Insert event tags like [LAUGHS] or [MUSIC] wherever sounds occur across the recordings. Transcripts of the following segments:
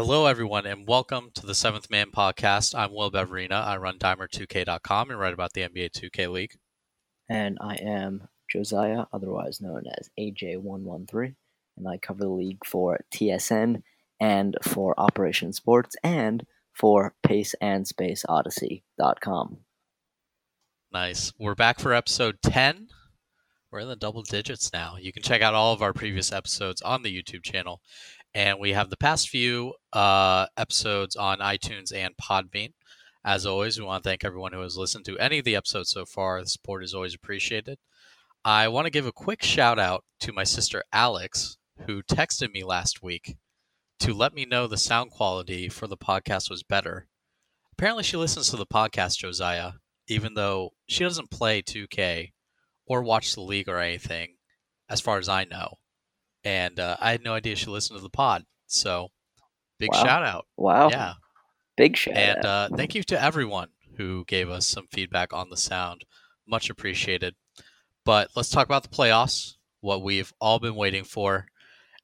Hello, everyone, and welcome to the Seventh Man Podcast. I'm Will Beverina. I run Dimer2K.com and write about the NBA 2K League. And I am Josiah, otherwise known as AJ113, and I cover the league for TSN and for Operation Sports and for Pace and Space Odyssey.com. Nice. We're back for episode 10. We're in the double digits now. You can check out all of our previous episodes on the YouTube channel. And we have the past few uh, episodes on iTunes and Podbean. As always, we want to thank everyone who has listened to any of the episodes so far. The support is always appreciated. I want to give a quick shout out to my sister Alex, who texted me last week to let me know the sound quality for the podcast was better. Apparently, she listens to the podcast, Josiah, even though she doesn't play 2K or watch the league or anything, as far as I know. And uh, I had no idea she listened to the pod. So, big Wow. shout out. Wow. Yeah. Big shout And out. uh, thank you to everyone who gave us some feedback on the sound. Much appreciated. But let's talk about the playoffs, what we've all been waiting for.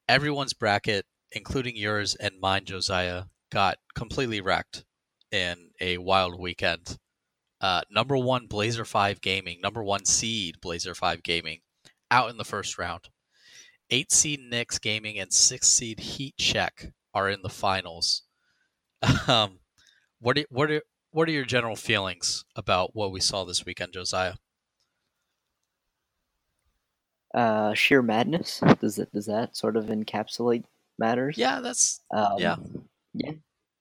Everyone's bracket, including yours and mine, Josiah, got completely wrecked in a wild weekend. Uh, number one, Blazer 5 Gaming, number one seed, Blazer 5 Gaming, out in the first round. Eight seed Knicks Gaming and six seed Heat Check are in the finals. [LAUGHS] Um, what are, what are what are your general feelings about what we saw this weekend, Josiah? Uh, sheer madness. Does it does that sort of encapsulate matters? Yeah, that's Um, yeah. Yeah.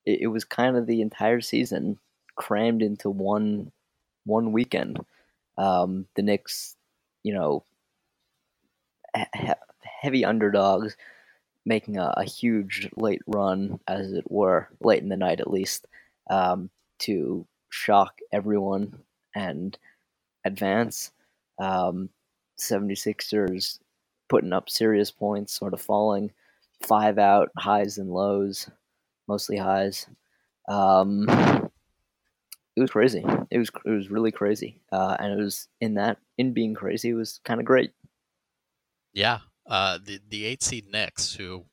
It, it was kind of the entire season crammed into one one weekend. Um, the Knicks, you know, he- heavy underdogs, making a, a huge late run, as it were, late in the night at least, um, to shock everyone and advance. Um, 76ers putting up serious points, sort of falling five out, highs and lows, mostly highs. Um, it was crazy. It was it was really crazy, uh, and it was in that in being crazy was kind of great. Yeah, uh, the the eight seed Knicks, who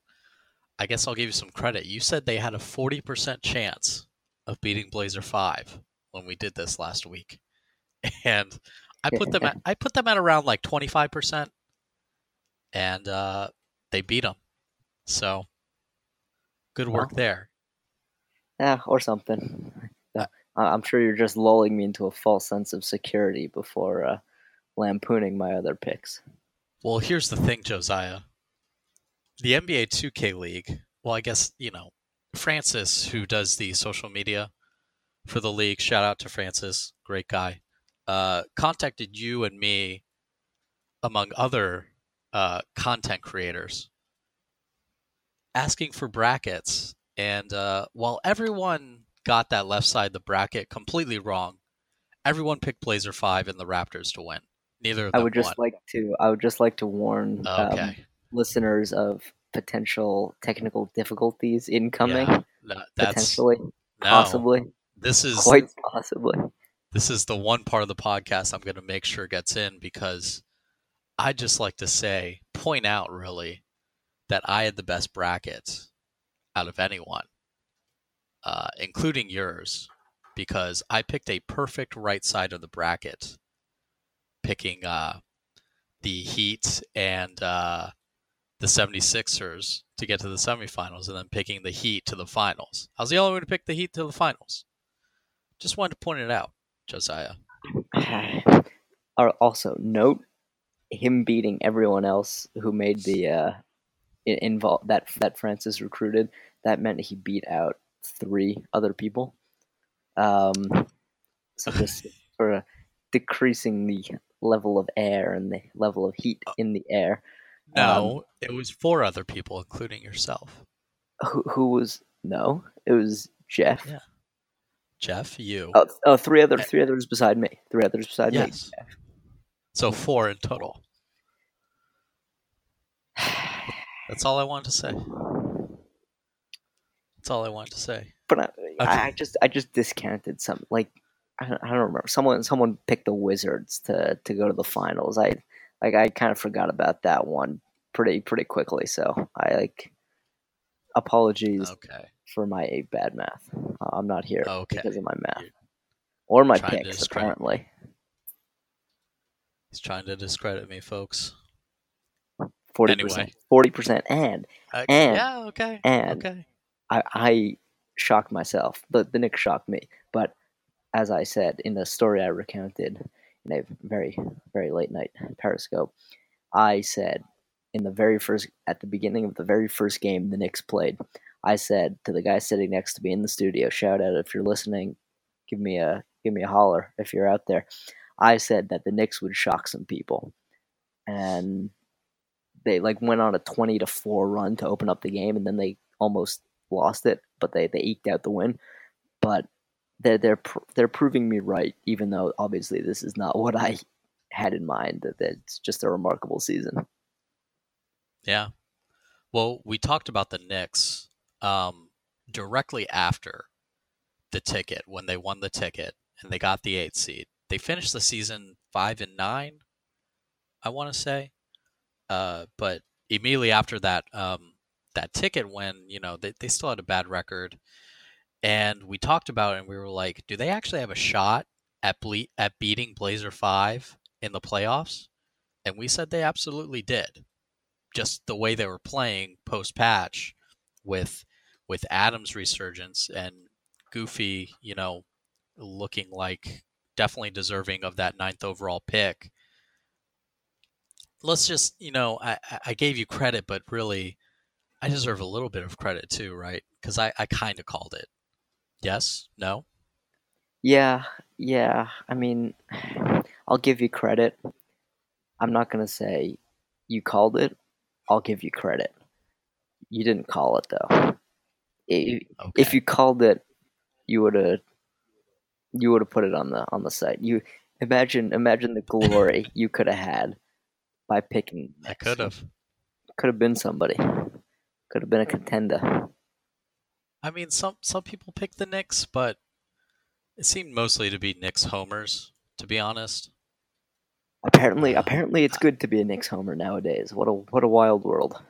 I guess I'll give you some credit. You said they had a forty percent chance of beating Blazer Five when we did this last week, [LAUGHS] and I put them at I put them at around like twenty five percent, and uh, they beat them. So good work there. Yeah, or something. Uh, I'm sure you're just lulling me into a false sense of security before uh, lampooning my other picks. Well, here's the thing, Josiah. The NBA 2K League, well, I guess, you know, Francis, who does the social media for the league, shout out to Francis, great guy, uh, contacted you and me, among other uh, content creators, asking for brackets. And uh, while everyone got that left side the bracket completely wrong, everyone picked Blazer 5 and the Raptors to win. Neither of I would just won. like to I would just like to warn um, listeners of potential technical difficulties incoming. Yeah, no, that's potentially, no. possibly, This is quite possibly. this is the one part of the podcast I'm going to make sure gets in because I just like to say, point out really that I had the best bracket out of anyone, uh, including yours, because I picked a perfect right side of the bracket, picking uh, the Heat and uh, the 76ers to get to the semifinals, and then picking the Heat to the finals. I was the only one to pick the Heat to the finals. Just wanted to point it out, Josiah. [SIGHS] Also, note him beating everyone else who made the uh, involved that that Francis recruited. That meant he beat out three other people. Um, so just [LAUGHS] sort of decreasing the level of air and the level of heat in the air. No, um, it was four other people, including yourself. Who, who was no? It was Jeff. Yeah. Jeff, you. Oh, oh, three other eh. three others beside me. Three others beside me. yes. So four in total. That's all I wanted to say. That's all I wanted to say. but I, Okay. I, I just I just discounted some like I don't, I don't remember someone someone picked the Wizards to to go to the finals. I like I kind of forgot about that one pretty pretty quickly. So I like apologies Okay. for my bad math. Uh, I'm not here Okay. because of my math You're or my picks. discredit. Apparently, He's trying to discredit me, folks. forty percent, forty percent, and Uh, And- yeah. Okay. and okay. I, I shocked myself. The the Knicks shocked me, but as I said in the story I recounted in a very very late night Periscope, I said in the very first at the beginning of the very first game the Knicks played, I said to the guy sitting next to me in the studio, shout out if you're listening, give me a give me a holler if you're out there. I said that the Knicks would shock some people, and they like went on a twenty to four run to open up the game, and then they almost lost it, but they, they eked out the win. But they're they're they're proving me right, even though obviously this is not [LAUGHS] what I had in mind. That it's just a remarkable season. Yeah. Well, we talked about the Knicks um, directly after the ticket when they won the ticket and they got the eighth seed. They finished the season five and nine, I want to say. Uh, but immediately after that, um, that ticket when you know they, they still had a bad record, and we talked about it and we were like, do they actually have a shot at ble- at beating Blazer five in the playoffs? And we said they absolutely did just the way they were playing post patch with with Adams resurgence and Goofy, you know, looking like definitely deserving of that ninth overall pick. Let's just, you know, I, I- I gave you credit, but really, I deserve a little bit of credit too, right? Because I, I kind of called it. Yes? No? Yeah, yeah. I mean, I'll give you credit. I'm not gonna say you called it. I'll give you credit. You didn't call it though. Okay. If you called it, you would have you would have put it on the on the site. You imagine imagine the glory [LAUGHS] you could have had by picking. I could have. Could have been somebody. Could have been a contender. I mean, some some people pick the Knicks, but it seemed mostly to be Knicks homers, to be honest. Apparently, apparently, it's good to be a Knicks homer nowadays. What a what a wild world.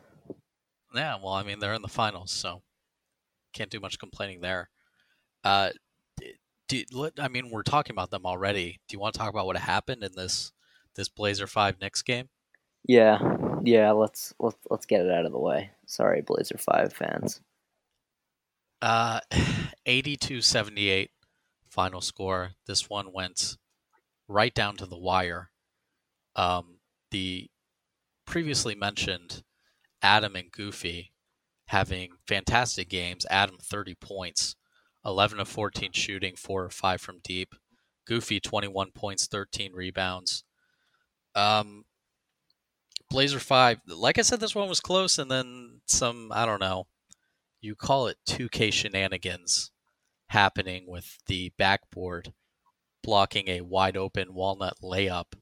Yeah, well, I mean, they're in the finals, so can't do much complaining there. Uh, do, let, I mean, we're talking about them already. Do you want to talk about what happened in this this Blazer Five Knicks game? Yeah, yeah. Let's let's let's get it out of the way. Sorry, Blazer Five fans. Uh, [SIGHS] 82-78 final score. This one went right down to the wire. Um, the previously mentioned Adam and Goofy having fantastic games. Adam 30 points, 11 of 14 shooting, 4 or 5 from deep. Goofy 21 points, 13 rebounds. Um, Blazer 5, like I said, this one was close, and then some, I don't know, you call it 2K shenanigans happening with the backboard blocking a wide open walnut layup.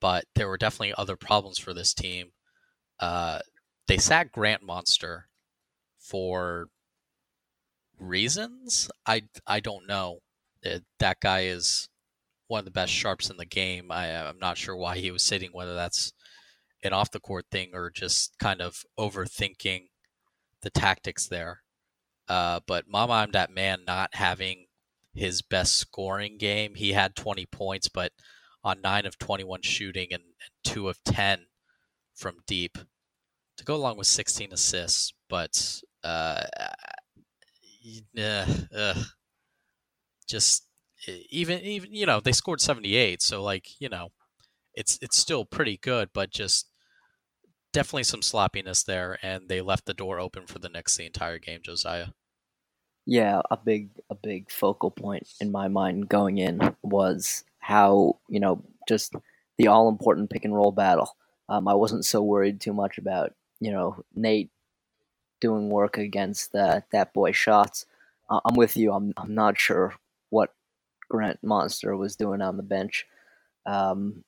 But there were definitely other problems for this team. Uh, they sat Grant Monster for reasons I I don't know. Uh, That guy is one of the best sharps in the game. I I'm not sure why he was sitting, whether that's an off the court thing or just kind of overthinking the tactics there. Uh, but Mama, I'm that man not having his best scoring game. He had 20 points, but on 9 of 21 shooting and, and 2 of 10 from deep to go along with 16 assists. But uh, uh, uh, just even even you know they scored 78, so like you know it's it's still pretty good, but just definitely some sloppiness there, and they left the door open for the Knicks the entire game. Josiah. Yeah, a big a big focal point in my mind going in was how you know just the all important pick and roll battle. Um, I wasn't so worried too much about you know Nate doing work against uh, that boy shots. Uh, I'm with you. I'm I'm not sure what Grant Monster was doing on the bench. Um,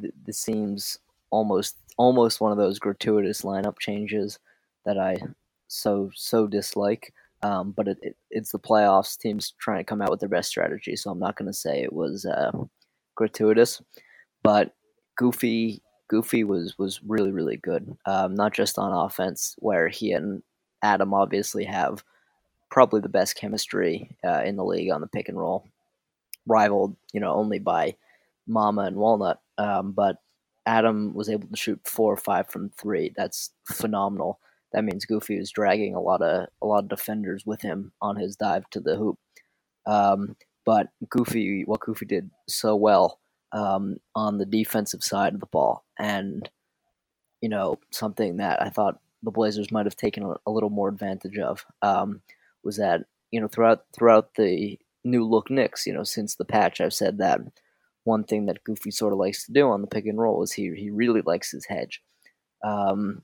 th- this seems almost almost one of those gratuitous lineup changes that I so so dislike. Um, but it, it, it's the playoffs. Teams trying to come out with their best strategy, so I'm not going to say it was uh, gratuitous. But Goofy, Goofy was was really really good. Um, not just on offense, where he and Adam obviously have probably the best chemistry uh, in the league on the pick and roll, rivaled you know only by Mama and Walnut. Um, but Adam was able to shoot four or five from three. That's phenomenal. That means Goofy was dragging a lot of a lot of defenders with him on his dive to the hoop. Um, but Goofy, what Goofy did so well um, on the defensive side of the ball, and you know something that I thought the Blazers might have taken a, little more advantage of um, was that you know throughout throughout the new look Knicks, you know since the patch, I've said that one thing that Goofy sort of likes to do on the pick and roll is he he really likes his hedge, um,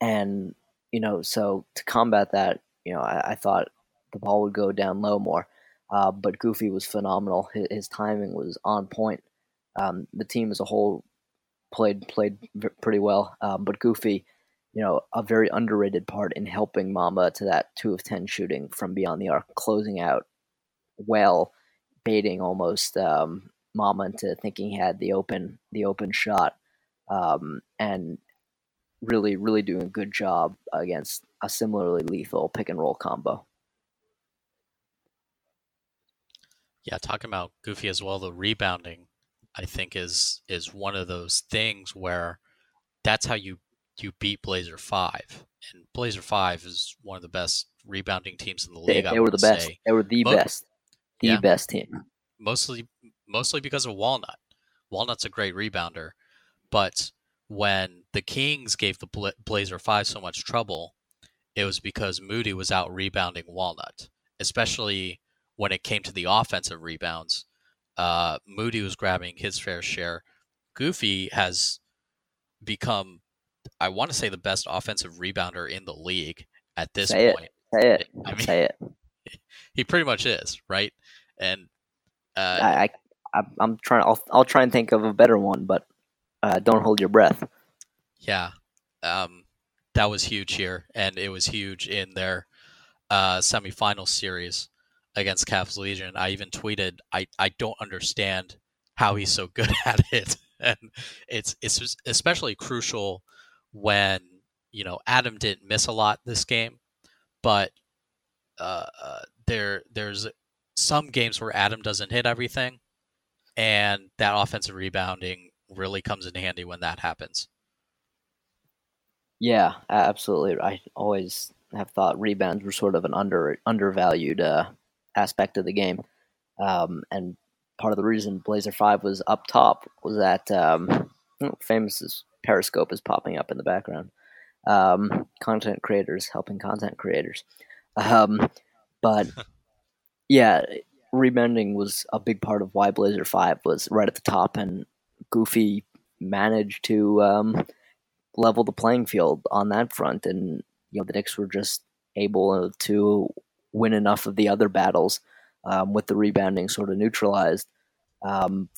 and you know so to combat that, you know I, I thought the ball would go down low more. Uh, but Goofy was phenomenal. His, his timing was on point. Um, the team as a whole played played pretty well, um, but Goofy, you know, a very underrated part in helping Mama to that two of ten shooting from beyond the arc, closing out well, baiting almost um, Mama into thinking he had the open the open shot, um, and really really doing a good job against a similarly lethal pick and roll combo. Yeah, talking about Goofy as well, the rebounding, I think is is one of those things where that's how you you beat Blazer Five, and Blazer Five is one of the best rebounding teams in the league. They, they were the best. Say. They were the best, the yeah, best team. Mostly, mostly because of Walnut. Walnut's a great rebounder, but when the Kings gave the Blazer Five so much trouble, it was because Moody was out rebounding Walnut, especially when it came to the offensive rebounds, uh, Moody was grabbing his fair share. Goofy has become, I want to say, the best offensive rebounder in the league at this say point. It. Say it. [LAUGHS] I mean, say it. [LAUGHS] He pretty much is right, and uh, I, I, I'm trying. I'll, I'll try and think of a better one, but uh, don't hold your breath. Yeah, um, that was huge here, and it was huge in their uh, semifinal series against Cavs Legion. I even tweeted, I, I don't understand how he's so good [LAUGHS] at it. And it's it's especially crucial when, you know, Adam didn't miss a lot this game, but uh, uh, there there's some games where Adam doesn't hit everything, and that offensive rebounding really comes in handy when that happens. Yeah, absolutely. I always have thought rebounds were sort of an under undervalued uh, aspect of the game. Um, and part of the reason Blazer 5 was up top was that um, famous Periscope is popping up in the background. Um, content creators helping content creators. Um, but [LAUGHS] yeah, rebounding was a big part of why Blazer 5 was right at the top, and Goofy managed to um, level the playing field on that front. And, you know, the Knicks were just able to win enough of the other battles um, with the rebounding sort of neutralized um,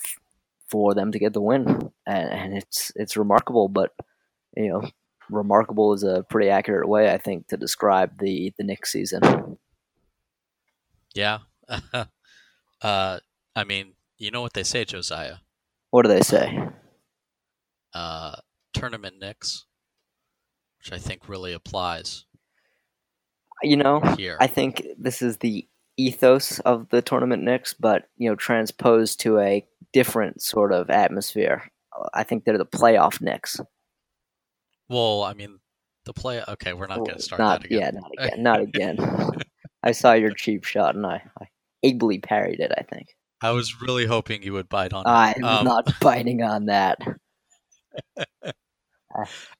for them to get the win. And, and, it's it's remarkable, but you know, remarkable is a pretty accurate way, I think, to describe the the Knicks season. Yeah, [LAUGHS] uh, I mean, you know what they say, Josiah. What do they say? Uh, tournament Knicks, which I think really applies you know, here. I think this is the ethos of the tournament Knicks, but you know, transposed to a different sort of atmosphere. I think they're the playoff Knicks. Well, I mean, the play. Okay, we're not going to start not, that again. Yeah, not again. Not again. [LAUGHS] I saw your cheap shot, and I, I ably parried it. I think. I was really hoping you would bite on. That. I'm um, not [LAUGHS] biting on that. [LAUGHS]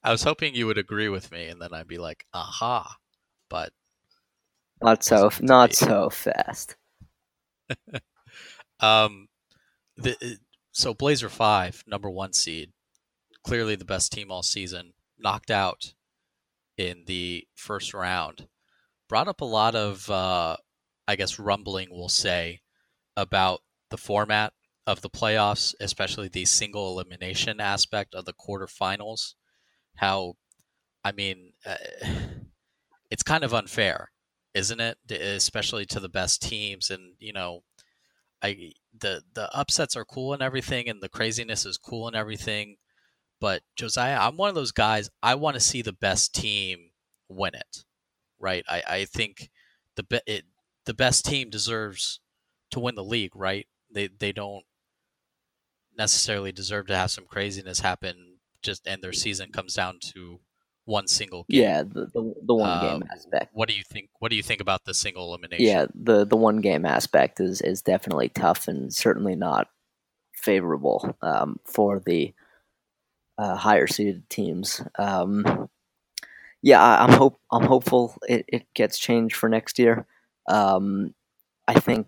I was hoping you would agree with me, and then I'd be like, "Aha!" But not so, not so fast. [LAUGHS] um, the so Blazer five, number one seed, clearly the best team all season, knocked out in the first round, brought up a lot of, uh, I guess, rumbling. We'll say about the format of the playoffs, especially the single elimination aspect of the quarterfinals. How, I mean, uh, [SIGHS] it's kind of unfair isn't it? Especially to the best teams, and you know, I the the upsets are cool and everything, and the craziness is cool and everything. But Josiah, I'm one of those guys. I want to see the best team win it, right? I, I think the it, the best team deserves to win the league, right? They they don't necessarily deserve to have some craziness happen just and their season comes down to one single game. Yeah, the the, the one game Um, aspect. What do you think? What do you think about the single elimination? Yeah, the the one game aspect is is definitely tough and certainly not favorable um, for the uh, higher seeded teams. Um, yeah, I, I'm hope I'm hopeful it, it gets changed for next year. Um, I think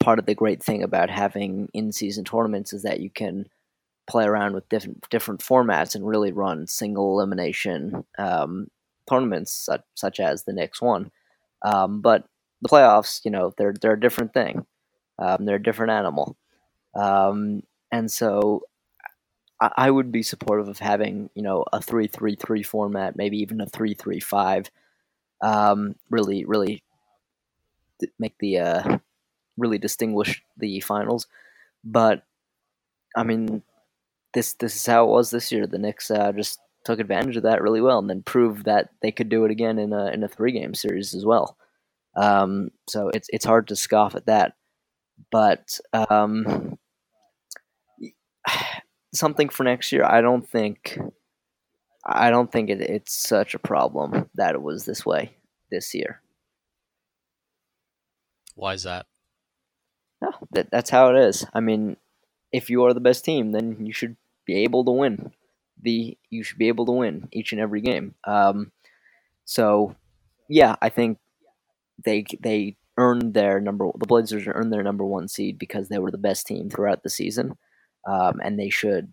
part of the great thing about having in season tournaments is that you can play around with different different formats and really run single elimination um, tournaments such, such as the next one. Um, but the playoffs, you know, they're they're a different thing. Um, they're a different animal, um, and so I, I would be supportive of having you know a three three three format, maybe even a three three five. Um, really, really make the uh, really distinguish the finals. But I mean, this this is how it was this year. The Knicks uh, just took advantage of that really well, and then proved that they could do it again in a in a three game series as well. Um, so it's it's hard to scoff at that, but um, [SIGHS] something for next year. I don't think I don't think it, it's such a problem that it was this way this year. Why is that? No, that, that's how it is. I mean, if you are the best team, then you should be able to win. The you should be able to win each and every game. Um, so, yeah, I think they they earned their number. The Blazers earned their number one seed because they were the best team throughout the season, um, and they should,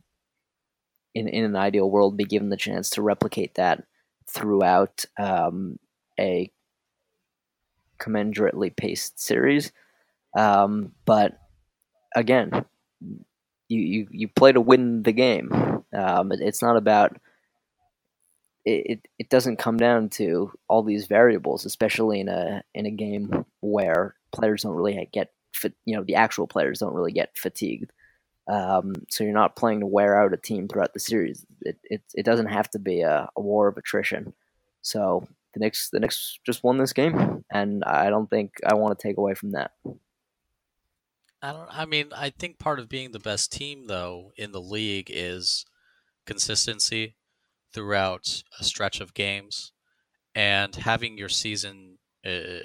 in in an ideal world, be given the chance to replicate that throughout um, a commensurately paced series. Um, but again, you, you, you play to win the game. Um, it, it's not about it, it. It doesn't come down to all these variables, especially in a in a game where players don't really get. You know, the actual players don't really get fatigued. Um, so you're not playing to wear out a team throughout the series. It it, it doesn't have to be a, a war of attrition. So the Knicks the Knicks just won this game, and I don't think I want to take away from that. I don't. I mean, I think part of being the best team, though, in the league is consistency throughout a stretch of games, and having your season uh,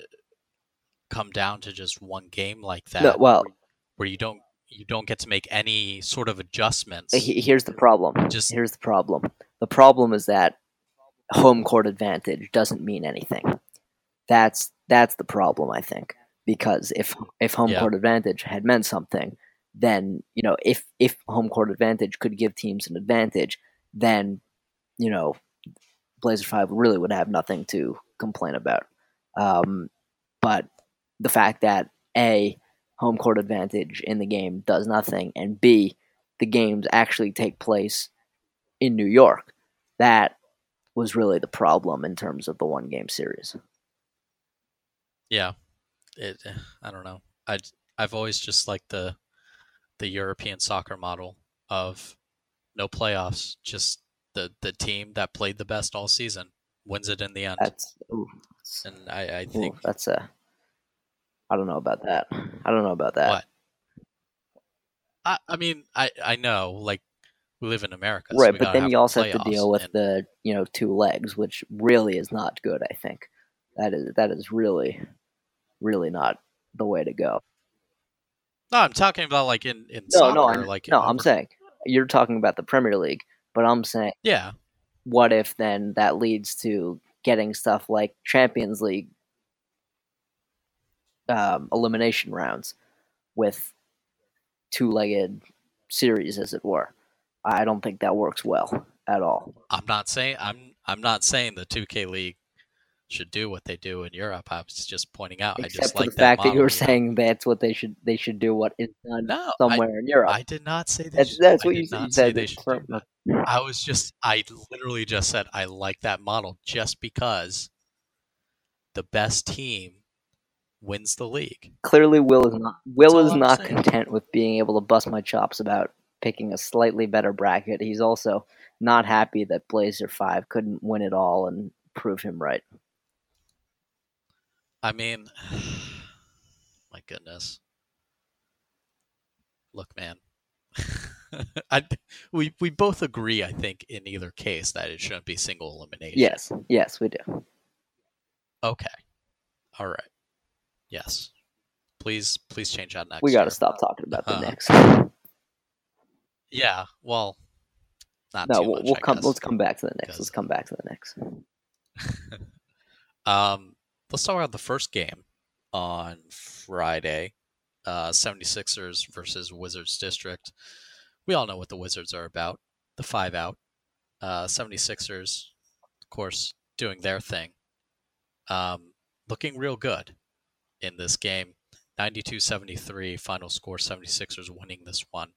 come down to just one game like that, No, well, where you don't you don't get to make any sort of adjustments. here's the problem. Just- here's the problem. The problem is that home court advantage doesn't mean anything. That's that's the problem, I think. Because if if home Yeah. court advantage had meant something, then you know if if home court advantage could give teams an advantage, then you know Blazer Five really would have nothing to complain about. Um, but the fact that a home court advantage in the game does nothing, and b the games actually take place in New York, that was really the problem in terms of the one game series. Yeah, it. Eh, I don't know. I I've always just liked the the European soccer model of no playoffs, just the the team that played the best all season wins it in the end. That's ooh, and I, I ooh, think that's a. I don't know about that. I don't know about that. What? I, I mean I I know like we live in America, right, we but then you also have to deal with and- the you know two legs, which really is not good. I think that is that is really, really not the way to go. No, I'm talking about like in in No, soccer, no, I'm, like no, I'm saying you're talking about the Premier League, but I'm saying yeah, what if then that leads to getting stuff like Champions League um, elimination rounds with two-legged series, as it were. I don't think that works well at all. I'm not saying I'm I'm not saying the 2K league should do what they do in Europe. I was just pointing out. I Except just for like the fact that you were saying that's what they should they should do. What is done no, I, somewhere in Europe. I did not say that's should, that's what you said. they should from-. [LAUGHS] I was just I literally just said I like that model just because the best team wins the league. clearly Will is not Will is not saying. content with being able to bust my chops about picking a slightly better bracket. He's also not happy that Blazer Five couldn't win it all and prove him right. I mean, [SIGHS] my goodness. Look, man. [LAUGHS] I, we we both agree, I think, in either case that it shouldn't be single elimination. Yes, yes, we do. Okay. All right. Yes. Please, please change that next. We got to stop talking about the Uh, Knicks. Yeah. Well, not No, we'll, much. we'll come. Let's come back to the next. Let's come back to the next. [LAUGHS] um, let's talk about the first game on Friday. Uh, 76ers versus Wizards District. We all know what the Wizards are about. The five out. Uh, 76ers, of course, doing their thing. Um, looking real good in this game. 92 73, final score 76ers winning this one.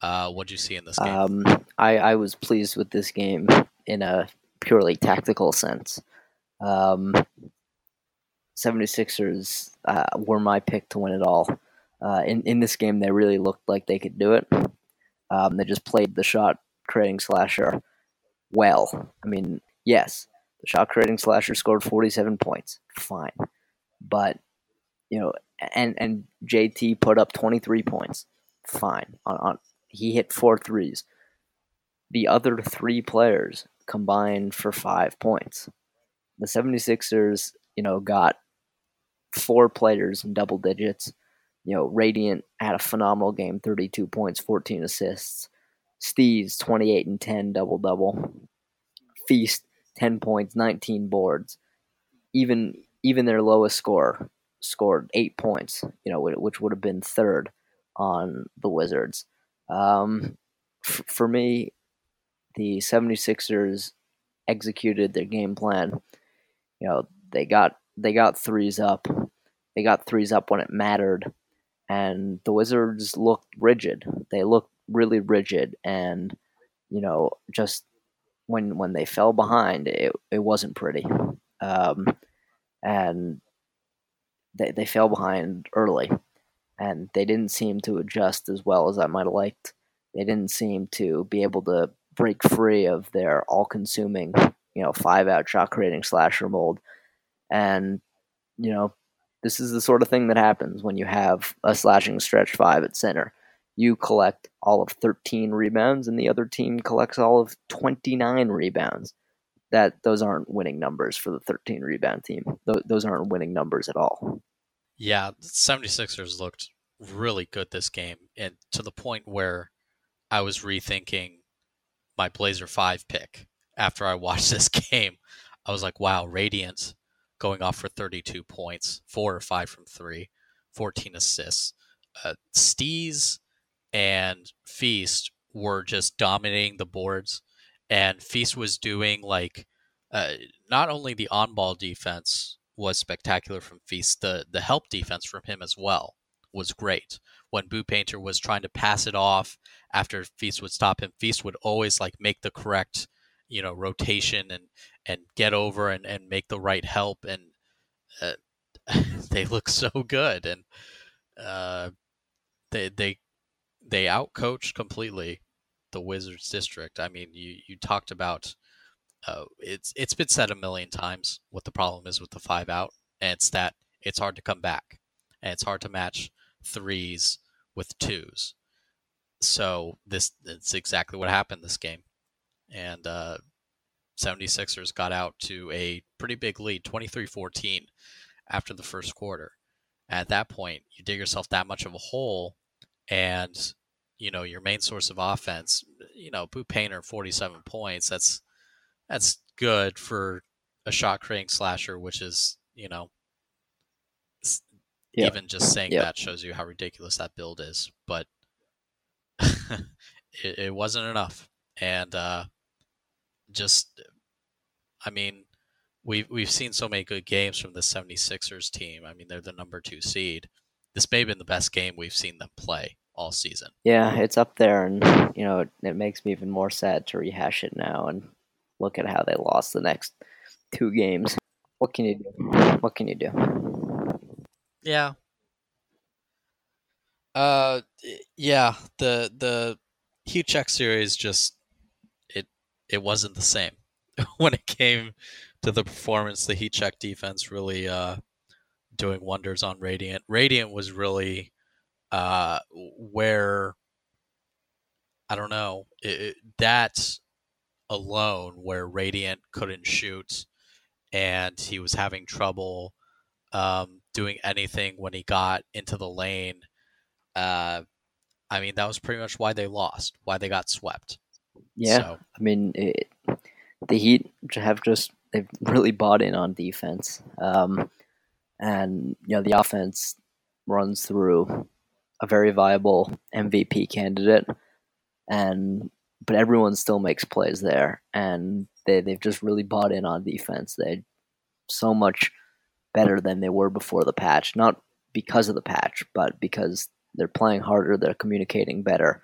Uh, what'd you see in this game? Um, I, I was pleased with this game in a purely tactical sense. Um, 76ers uh, were my pick to win it all. Uh, in, in this game, they really looked like they could do it. Um, they just played the shot creating slasher well. I mean, yes, the shot creating slasher scored 47 points. Fine. But, you know, and, and JT put up 23 points. Fine. On, on He hit four threes. The other three players combined for five points. The 76ers, you know, got four players in double digits. You know, Radiant had a phenomenal game 32 points, 14 assists. Steez 28 and 10 double double. Feast 10 points, 19 boards. Even even their lowest score scored 8 points, you know, which would have been third on the Wizards. Um, f- for me, the 76ers executed their game plan. You know, they got they got threes up. They got threes up when it mattered. And the Wizards looked rigid. They looked really rigid and you know, just when when they fell behind, it it wasn't pretty. Um, and they they fell behind early and they didn't seem to adjust as well as I might have liked. They didn't seem to be able to break free of their all-consuming, you know, five-out shot creating slasher mold. And you know, this is the sort of thing that happens when you have a slashing stretch five at center. You collect all of 13 rebounds, and the other team collects all of 29 rebounds. That those aren't winning numbers for the 13 rebound team. Th- those aren't winning numbers at all. Yeah, the 76ers looked really good this game, and to the point where I was rethinking my Blazer 5 pick after I [LAUGHS] watched this game. I was like, wow, Radiant going off for 32 points, 4 or 5 from 3, 14 assists. Uh, Steez and Feast were just dominating the boards, and Feast was doing like uh, not only the on ball defense was spectacular from Feast, the, the help defense from him as well was great. When Boo Painter was trying to pass it off after Feast would stop him, Feast would always like make the correct, you know, rotation and and get over and, and make the right help and uh, [LAUGHS] they look so good and uh, they they they outcoached completely the Wizards district. I mean, you you talked about uh, it's it's been said a million times what the problem is with the five out, and it's that it's hard to come back, and it's hard to match threes with twos. So this it's exactly what happened this game, and uh, 76ers got out to a pretty big lead, 23-14, after the first quarter. At that point, you dig yourself that much of a hole, and you know your main source of offense, you know, Boo Painter, 47 points. That's that's good for a shot creating slasher, which is you know, even just saying that shows you how ridiculous that build is. But [LAUGHS] it, it wasn't enough, and uh, just, I mean, we've we've seen so many good games from the 76ers team. I mean, they're the number two seed. This may have been the best game we've seen them play all season. Yeah, it's up there, and you know it, it makes me even more sad to rehash it now and look at how they lost the next two games. What can you do? What can you do? Yeah. Uh, yeah. The the Heat check series just it it wasn't the same [LAUGHS] when it came to the performance. The Heat check defense really uh doing wonders on Radiant. Radiant was really uh, where I don't know it, it, that alone where Radiant couldn't shoot and he was having trouble um, doing anything when he got into the lane. Uh, I mean, that was pretty much why they lost, why they got swept. Yeah, so. I mean, it, the Heat have just they've really bought in on defense, um, and you know the offense runs through a very viable MVP candidate, and but everyone still makes plays there, and they they've just really bought in on defense. They so much better than they were before the patch, not because of the patch, but because they're playing harder, they're communicating better,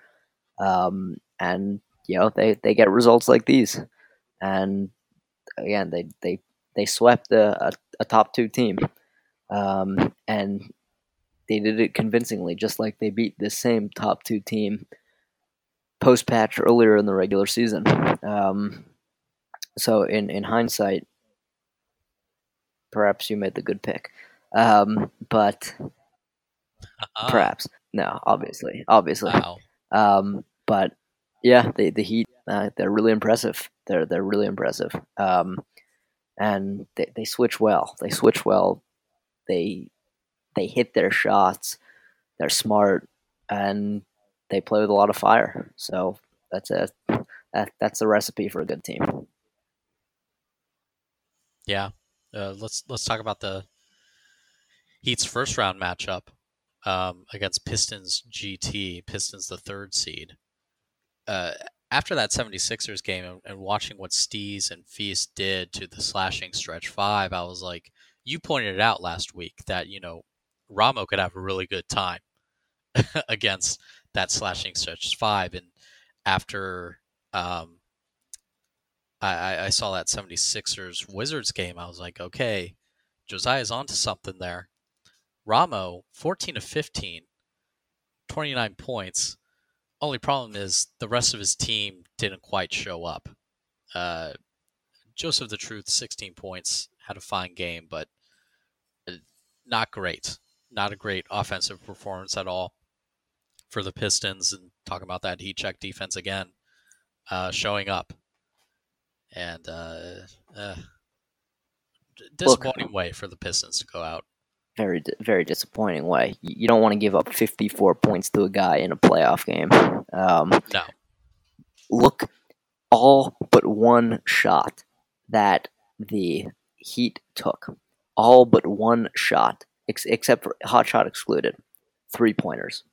um, and you know they they get results like these, and again they they they swept a, a, a top two team, um, and they did it convincingly, just like they beat this same top two team post patch earlier in the regular season. Um, so in in hindsight, perhaps you made the good pick, um, but uh-huh. perhaps no, obviously, obviously. Wow. Um, but yeah, the the Heat uh, they're really impressive. They're they're really impressive. Um, and they, they switch well. They switch well. They they hit their shots. They're smart and they play with a lot of fire. So that's a that, that's the recipe for a good team. Yeah, uh, let's let's talk about the Heat's first round matchup um, against Pistons GT. Pistons the third seed. Uh, after that 76ers game and, and, watching what Steez and Feast did to the slashing stretch five, I was like, you pointed it out last week that, you know, Ramo could have a really good time [LAUGHS] against that slashing stretch five. And after um, I, I saw that 76ers Wizards game, I was like, okay, Josiah's onto something there. Ramo, 14 of 15, 29 points. Only problem is the rest of his team didn't quite show up. Uh, Joseph the Truth, 16 points, had a fine game, but uh, not great. Not a great offensive performance at all for the Pistons. And talking about that heat check defense again, uh, showing up. And uh, uh disappointing Look, way for the Pistons to go out very very disappointing way. You don't want to give up 54 points to a guy in a playoff game. Um, no. Look, all but one shot that the Heat took, all but one shot, ex- except for hot shot excluded, three pointers.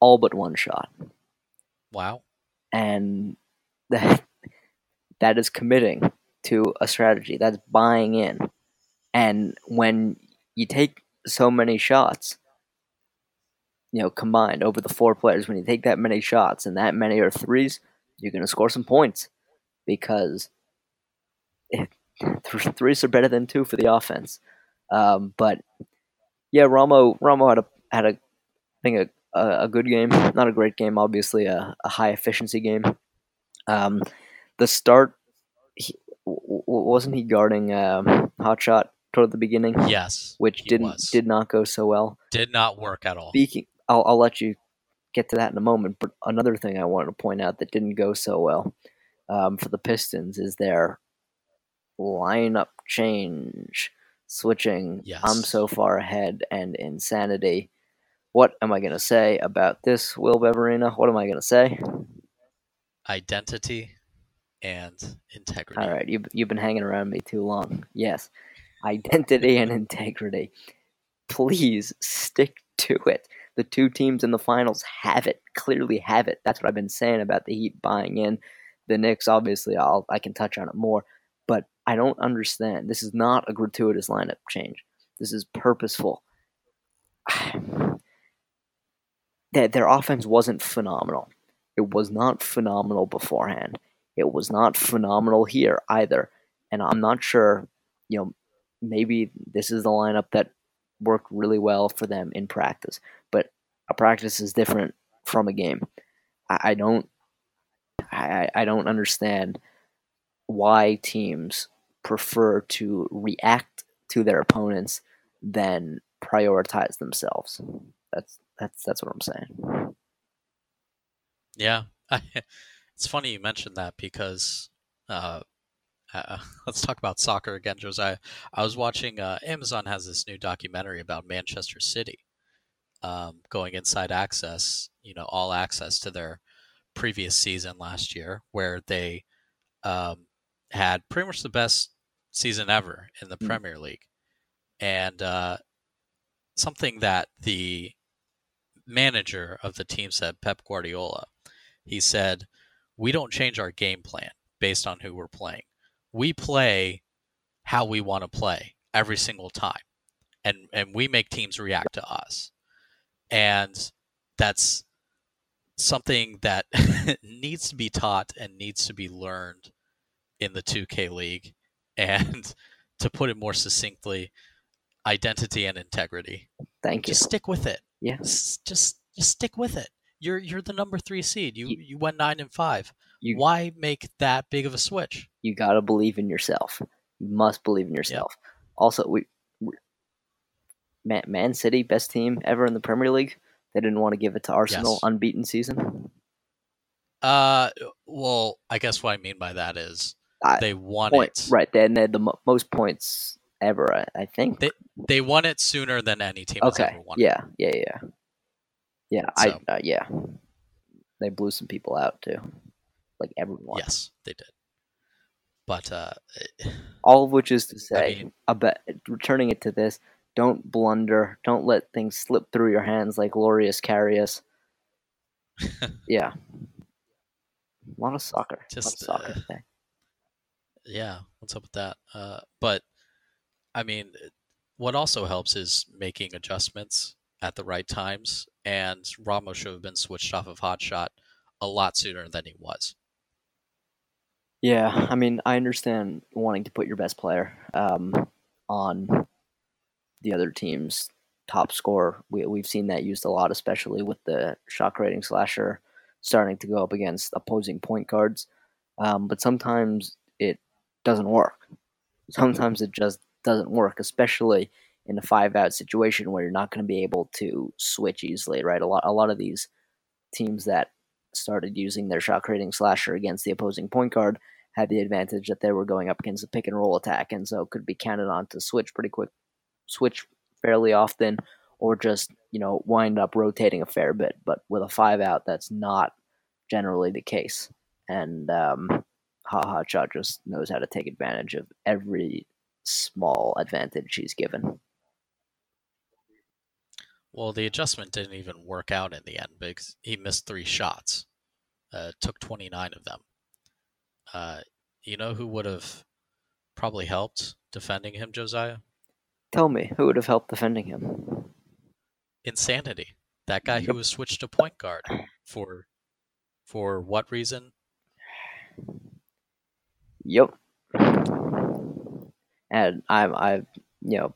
All but one shot. Wow. And that [LAUGHS] that is committing to a strategy. That's buying in. And when you take so many shots, you know, combined over the four players, when you take that many shots and that many are threes, you're going to score some points because it, [LAUGHS] threes are better than two for the offense. Um, but yeah, Ramo Ramo had a had a I think a, a, a good game, not a great game, obviously a, a high efficiency game. Um, the start, he, wasn't he guarding um, Hot Shot toward the beginning. Yes, which didn't was. did not go so well. Did not work at all. Speaking, I'll, I'll let you get to that in a moment. But another thing I wanted to point out that didn't go so well um, for the Pistons is their lineup change, switching. Yes. I'm so far ahead and insanity. What am I going to say about this, Will Beverina? What am I going to say? Identity and integrity. All right, you've, you've been hanging around me too long. Yes identity and integrity. Please stick to it. The two teams in the finals have it, clearly have it. That's what I've been saying about the Heat buying in. The Knicks, obviously, I'll I can touch on it more, but I don't understand. This is not a gratuitous lineup change. This is purposeful. [SIGHS] That their offense wasn't phenomenal. It was not phenomenal beforehand. It was not phenomenal here either. And I'm not sure, you know, maybe this is the lineup that worked really well for them in practice. But a practice is different from a game. I, I don't I, I don't understand why teams prefer to react to their opponents than prioritize themselves. That's that's that's what I'm saying. Yeah, [LAUGHS] it's funny you mentioned that because uh, uh, [LAUGHS] let's talk about soccer again, Josiah. I was watching. Uh, Amazon has this new documentary about Manchester City, um, going inside access. You know, all access to their previous season last year, where they um, had pretty much the best season ever in the mm-hmm. Premier League, and uh, something that the manager of the team said, Pep Guardiola, he said, "We don't change our game plan based on who we're playing. We play how we want to play every single time, and and we make teams react to us, and that's." something that [LAUGHS] needs to be taught and needs to be learned in the 2K League. And to put it more succinctly, identity and integrity. Thank you. Just stick with it. Yeah. Just, just just stick with it. You're you're the number three seed. You you, you went nine and five. You, Why make that big of a switch? You gotta believe in yourself. You must believe in yourself. Yep. Also, we, we Man, Man City, best team ever in the Premier League. They didn't want to give it to Arsenal yes. unbeaten season. Uh, well, I guess what I mean by that is they won point, it right. They had the mo- most points ever. I, I, think they they won it sooner than any team okay. has ever won. Yeah, yeah, yeah, yeah. So, I uh, yeah. They blew some people out too, like everyone. Yes, they did. But uh, all of which is to say, I mean, about returning it to this, don't blunder. Don't let things slip through your hands like Loris Karius. [LAUGHS] yeah. A lot of soccer. Just of soccer uh, Yeah, what's up with that? Uh, but I mean, what also helps is making adjustments at the right times, and Ramos should have been switched off of Hotshot a lot sooner than he was. Yeah, I mean, I understand wanting to put your best player um, on the other team's top score. We, we've seen that used a lot, especially with the shot creating slasher starting to go up against opposing point guards. Um, but sometimes it doesn't work. Sometimes it just doesn't work, especially in a five out situation where you're not going to be able to switch easily, right? A lot, a lot of these teams that started using their shot creating slasher against the opposing point guard had the advantage that they were going up against a pick and roll attack, and so could be counted on to switch pretty quick switch fairly often or just, you know, wind up rotating a fair bit. But with a five out, that's not generally the case. And um, Hotshot just knows how to take advantage of every small advantage he's given. Well, the adjustment didn't even work out in the end because he missed three shots. Uh, took 29 of them. Uh, you know who would have probably helped defending him, Josiah? Tell me, who would have helped defending him? Insanity. That guy yep. who was switched to point guard for for what reason? Yep. And I'm I you know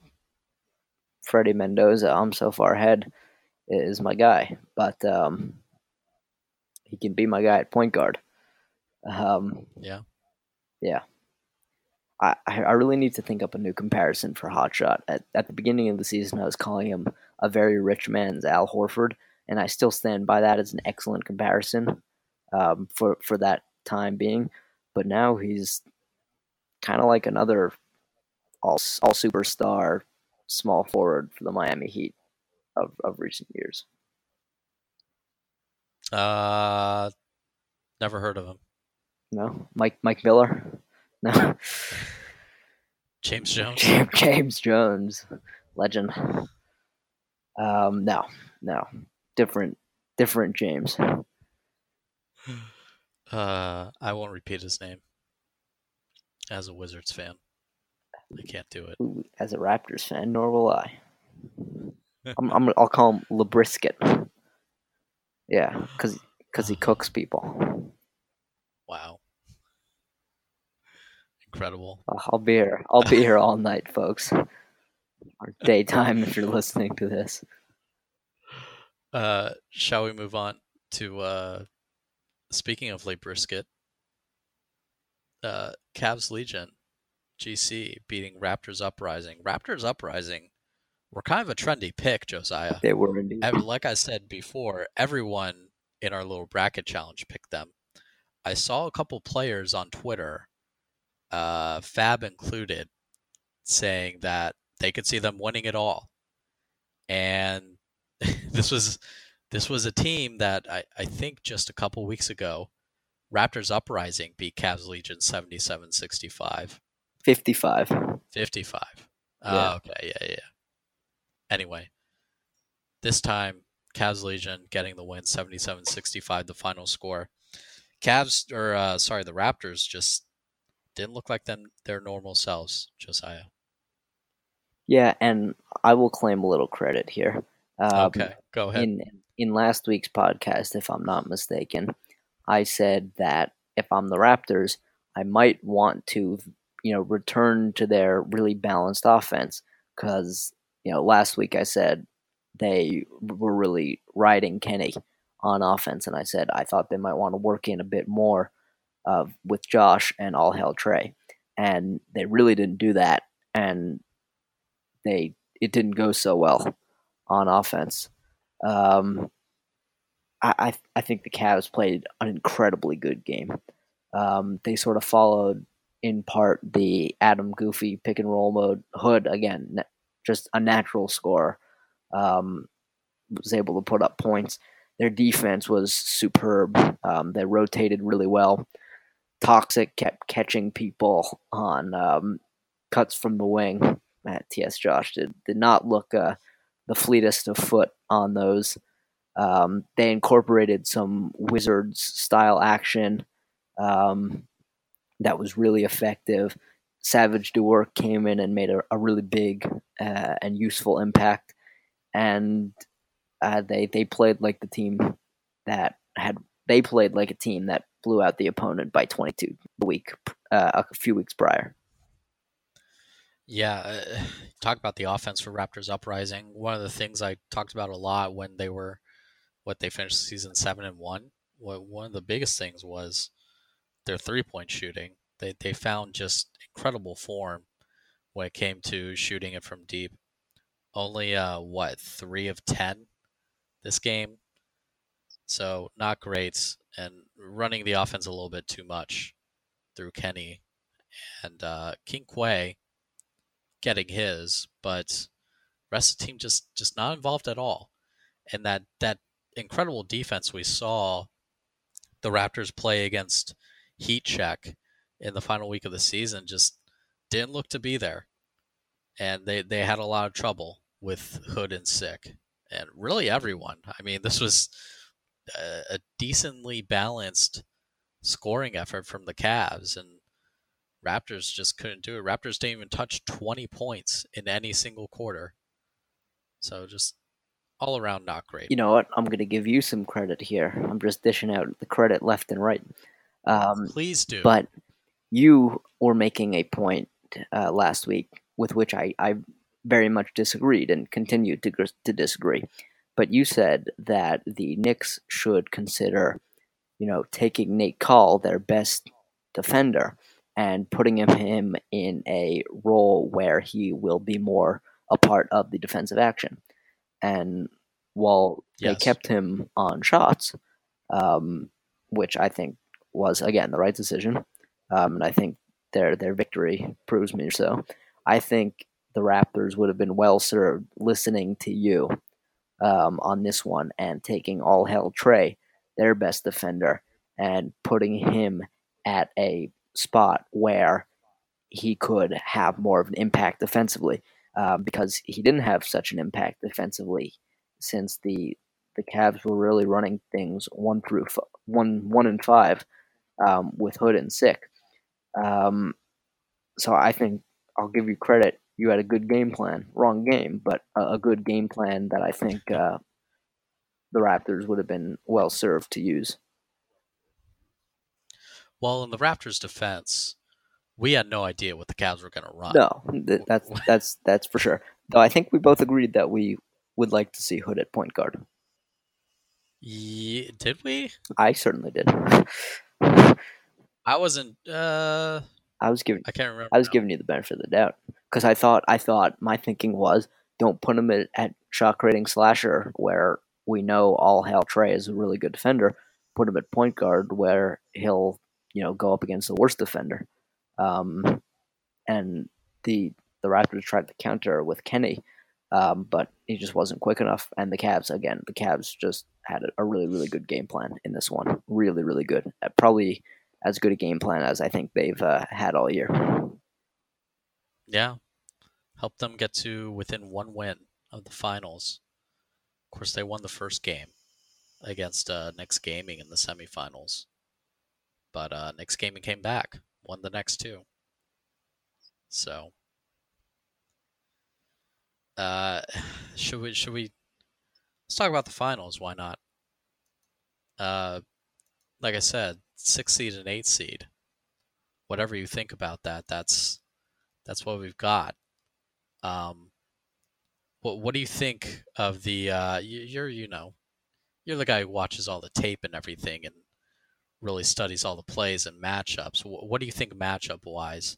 Freddie Mendoza, I'm so far ahead is my guy. But um he can be my guy at point guard. Um Yeah. Yeah. I, I really need to think up a new comparison for Hotshot. At, at the beginning of the season, I was calling him a very rich man's Al Horford, and I still stand by that as an excellent comparison um, for for that time being. But now he's kind of like another all all superstar small forward for the Miami Heat of, of recent years. Uh, never heard of him. No, Mike Mike Miller. No. James [LAUGHS] Jones. James Jones, legend. Um, no, no, different, different James. Uh, I won't repeat his name. As a Wizards fan, I can't do it. As a Raptors fan, nor will I. [LAUGHS] I'm, I'm, I'll call him Labrisket. Yeah, because because he [SIGHS] cooks people. Wow. Incredible. I'll be here. I'll be here all night, folks. Or daytime if you're listening to this. [SIGHS] Uh, shall we move on to uh, speaking of late brisket? Uh, Cavs Legion, GC beating Raptors Uprising. Raptors Uprising were kind of a trendy pick, Josiah. They were indeed. Ev- Like I said before, everyone in our little bracket challenge picked them. I saw a couple players on Twitter, uh, Fab included, saying that they could see them winning it all. And [LAUGHS] this was this was a team that I, I think just a couple weeks ago, Raptors Uprising beat Cavs Legion 77-65. 55. 55. Yeah. Oh, okay, yeah, yeah. Anyway, this time Cavs Legion getting the win 77-65 the final score. Cavs or uh, sorry, the Raptors just didn't look like them their normal selves, Josiah. Yeah, and I will claim a little credit here. Um, okay, go ahead. in in last week's podcast, if I'm not mistaken, I said that if I'm the Raptors, I might want to, you know, return to their really balanced offense because you know last week I said they were really riding Kenny on offense, and I said I thought they might want to work in a bit more uh, with Josh and all hell Trey, and they really didn't do that, and they it didn't go so well on offense. Um, I, I I think the Cavs played an incredibly good game. Um, they sort of followed in part the Adam Goofy pick and roll mode. Hood again, just a natural scorer, um, was able to put up points. Their defense was superb. Um, they rotated really well. Toxic kept catching people on um, cuts from the wing. Uh, T.S. Josh did, did not look uh, the fleetest of foot on those. Um, they incorporated some Wizards style action um, that was really effective. Savage Duwork came in and made a, a really big uh, and useful impact, and uh, they they played like the team that had they played like a team that blew out the opponent by 22 a week uh, a few weeks prior. Yeah, uh, talk about the offense for Raptors Uprising. One of the things I talked about a lot when they were what they finished season seven and one. What one of the biggest things was their three point shooting. They they found just incredible form when it came to shooting it from deep. Only uh what three of ten this game, so not great, and running the offense a little bit too much through Kenny and uh, King Quay getting his, but rest of the team just just not involved at all. And that that incredible defense we saw the Raptors play against Heat Check in the final week of the season just didn't look to be there. And they, they had a lot of trouble with Hood and Sick. And really everyone. I mean, this was a, a decently balanced scoring effort from the Cavs and Raptors just couldn't do it. Raptors didn't even touch 20 points in any single quarter. So just all around not great. You know what? I'm going to give you some credit here. I'm just dishing out the credit left and right. Um, Please do. but you were making a point uh, last week with which I, I very much disagreed and continue to, to disagree. But you said that the Knicks should consider, you know, taking Nate Call, their best defender, and putting him, him in a role where he will be more a part of the defensive action. And while Yes. they kept him on shots, um, which I think was again the right decision, um, and I think their their victory proves me so. I think the Raptors would have been well served listening to you um, on this one and taking all hell Trey, their best defender, and putting him at a spot where he could have more of an impact defensively um, because he didn't have such an impact defensively since the the Cavs were really running things one through f- one one and five um, with Hood and Sick. Um, so I think I'll give you credit. You had a good game plan. Wrong game, but a, a good game plan that I think uh, the Raptors would have been well served to use. well, in the Raptors' defense, we had no idea what the Cavs were going to run. No, th- that's [LAUGHS] that's that's for sure. Though I think we both agreed that we would like to see Hood at point guard. Ye- did we? I certainly did. [LAUGHS] I wasn't. Uh, I was giving I can't remember. I was now. giving you the benefit of the doubt because I thought I thought my thinking was don't put him at, at shot creating slasher where we know all hell Trae is a really good defender. Put him at point guard where he'll you know go up against the worst defender. Um, and the the Raptors tried to counter with Kenny, um, but he just wasn't quick enough. And the Cavs again, the Cavs just had a, really really good game plan in this one. Really really good. Uh, probably as good a game plan as I think they've uh, had all year. Yeah, helped them get to within one win of the finals. Of course, they won the first game against uh, Gaming in the semifinals, but uh, Gaming came back, won the next two. So, uh, [SIGHS] should we should we let's talk about the finals? Why not? Uh, like I said, six seed and eight seed. Whatever you think about that, that's that's what we've got. Um, what what do you think of the? Uh, you're you know, you're the guy who watches all the tape and everything, and really studies all the plays and matchups. What do you think matchup wise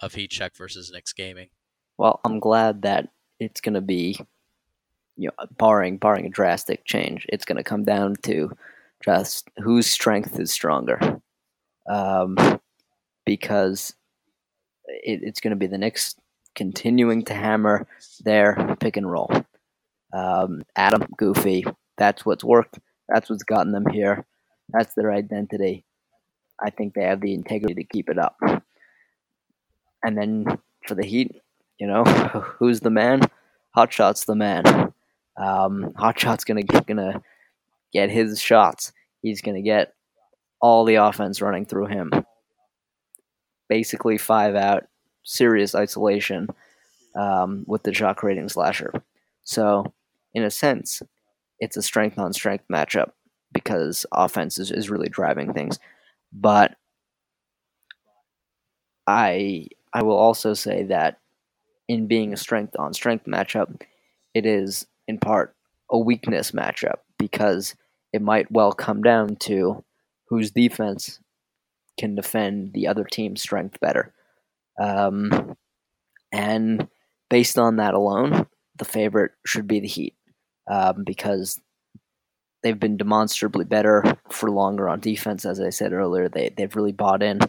of Heat Check versus Knicks Gaming? Well, I'm glad that it's going to be, you know, barring barring a drastic change, it's going to come down to just whose strength is stronger, um, because it, it's going to be the Knicks continuing to hammer their pick and roll. Um, Adam, Goofy, that's what's worked. That's what's gotten them here. That's their identity. I think they have the integrity to keep it up. And then for the Heat, you know, [LAUGHS] who's the man? Hotshot's the man. Um, Hotshot's gonna gonna get his shots. He's gonna get all the offense running through him. Basically, five out, serious isolation um, with the shot creating slasher. So, in a sense, it's a strength on strength matchup because offense is, is really driving things. But I I will also say that in being a strength on strength matchup, it is in part a weakness matchup because it might well come down to whose defense can defend the other team's strength better. Um, and based on that alone, the favorite should be the Heat um, because they've been demonstrably better for longer on defense. As I said earlier, they they've really bought in.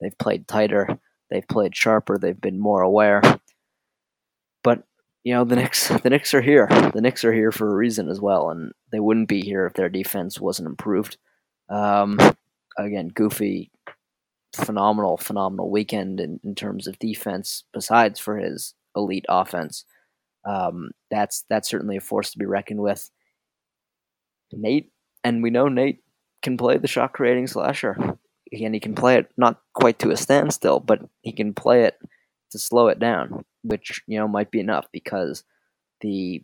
They've played tighter. They've played sharper. They've been more aware. But you know the Knicks, the Knicks are here. The Knicks are here for a reason as well, and they wouldn't be here if their defense wasn't improved. Um, again, Goofy phenomenal, phenomenal weekend in, in terms of defense, besides for his elite offense. Um, that's that's certainly a force to be reckoned with. Nate, and we know Nate can play the shot creating slasher. And he can play it not quite to a standstill, but he can play it to slow it down, which you know might be enough because the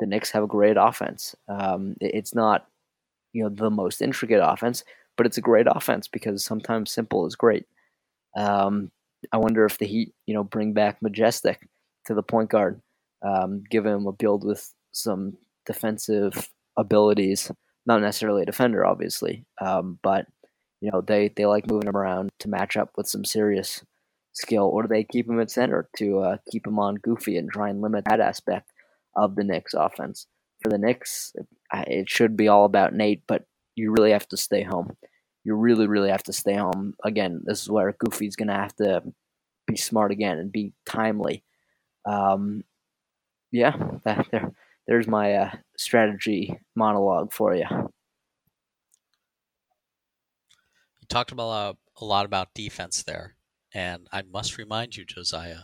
the Knicks have a great offense. Um, it's not you know the most intricate offense, but it's a great offense because sometimes simple is great. Um, I wonder if the Heat, you know, bring back Majestic to the point guard, um, give him a build with some defensive abilities. Not necessarily a defender, obviously, um, but you know they they like moving him around to match up with some serious skill, or do they keep him at center to uh, keep him on goofy and try and limit that aspect of the Knicks offense? For the Knicks, it should be all about Nate, but you really have to stay home. You really, really have to stay home. Again, this is where Goofy's going to have to be smart again and be timely. Um, yeah, that, there, there's my uh, strategy monologue for you. You talked about a lot about defense there, and I must remind you, Josiah,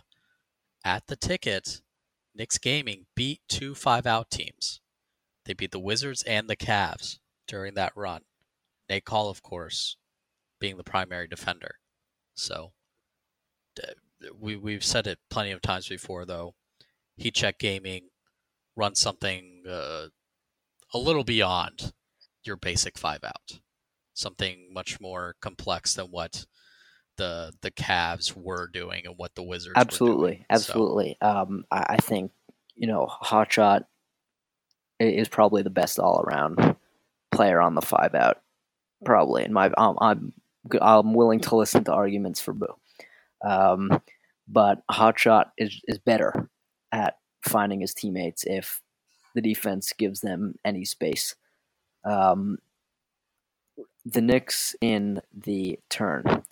at the ticket, Knicks Gaming beat two five out teams. They beat the Wizards and the Cavs during that run. Nate Call, of course, being the primary defender. So we we've said it plenty of times before, though. Heat check gaming runs something uh, a little beyond your basic five out, something much more complex than what the the Cavs were doing and what the Wizards absolutely, absolutely. So. Um, I, I think you know Hotshot is probably the best all around player on the five out. Probably, in my um, I'm I'm willing to listen to arguments for Boo, um, but Hotshot is is better at finding his teammates if the defense gives them any space. Um, the Knicks in the turn,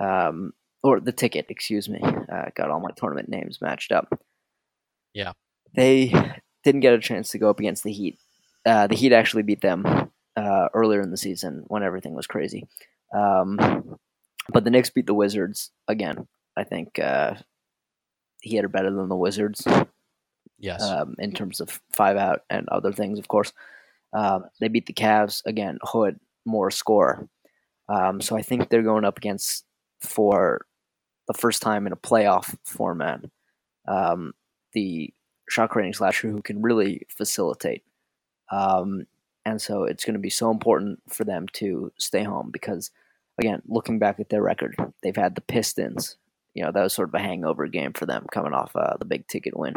um, or the ticket, excuse me. Uh, got all my tournament names matched up. Yeah. They didn't get a chance to go up against the Heat. Uh, the Heat actually beat them uh, earlier in the season when everything was crazy. Um, but the Knicks beat the Wizards again. I think uh, he had it better than the Wizards. Yes. Um, in terms of five out and other things, of course. Um, they beat the Cavs again. Hood more score. Um, so I think they're going up against for the first time in a playoff format um, the shot creating slasher who can really facilitate. Um, and so it's going to be so important for them to stay home because, again, looking back at their record, they've had the Pistons. You know that was sort of a hangover game for them coming off uh, the big ticket win.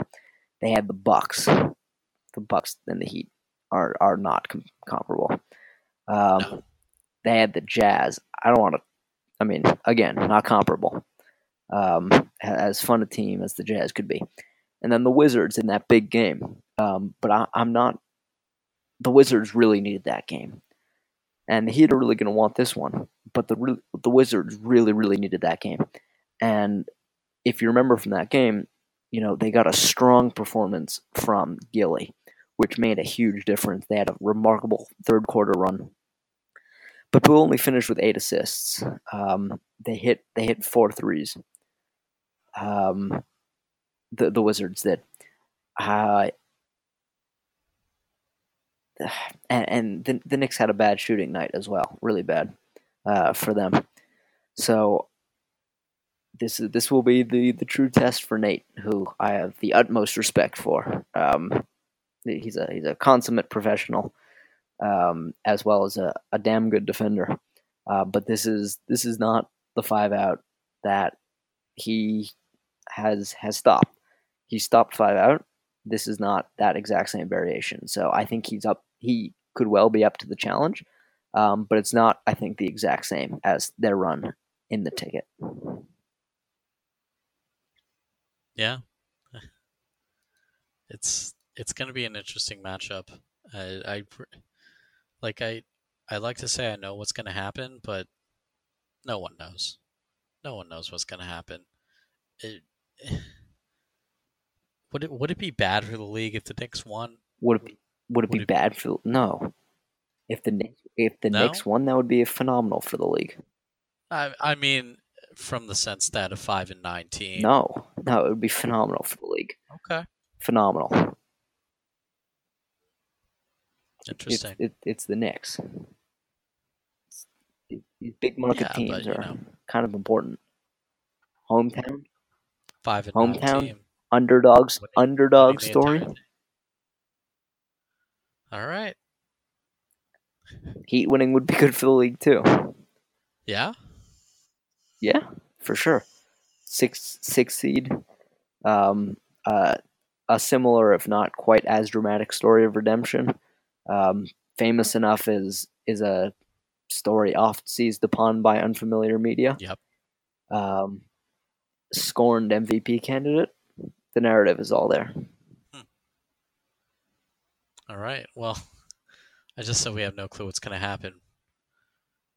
They had the Bucks. The Bucks and the Heat are are not com- comparable. Um, They had the Jazz. I don't want to. I mean, again, not comparable. Um, as fun a team as the Jazz could be, and then the Wizards in that big game. Um, but I, I'm not. The Wizards really needed that game, and the Heat are really going to want this one. But the the Wizards really, really needed that game, and if you remember from that game, you know they got a strong performance from Gilly, which made a huge difference. They had a remarkable third quarter run but Boo only finished with eight assists. Um, they hit they hit four threes. Um, the the Wizards did, uh, [SIGHS] and, and the the Knicks had a bad shooting night as well, really bad uh, for them. So this is this will be the the true test for Nate, who I have the utmost respect for. Um, he's a he's a consummate professional um, as well as a, a damn good defender. Uh, but this is this is not the five out that he has has stopped. He stopped five out. This is not that exact same variation. So I think he's up. He could well be up to the challenge, um, but it's not. I think the exact same as their run in the ticket. Yeah. [LAUGHS] It's it's going to be an interesting matchup. I, I like I I like to say I know what's going to happen, but no one knows. No one knows what's going to happen. It, [SIGHS] would it would it be bad for the league if the Knicks won? Would it be, would it Would be it- bad for no? If the Knicks if the No? Knicks won, that would be phenomenal for the league. I I mean, from the sense that a five and nine team. No, no, it would be phenomenal for the league. Okay. Phenomenal. It's, it, it's the Knicks. These big market Yeah, teams but, are know. kind of important. Hometown, Five and hometown team. underdogs, Winning- underdog winning story. All right. Heat winning would be good for the league too. Yeah. Yeah, for sure. Six six seed. Um, uh, a similar, if not quite as dramatic, story of redemption. Um, famous enough is is a story oft seized upon by unfamiliar media. Yep. Um, scorned MVP candidate. The narrative is all there. All right. Well, I just said we have no clue what's going to happen.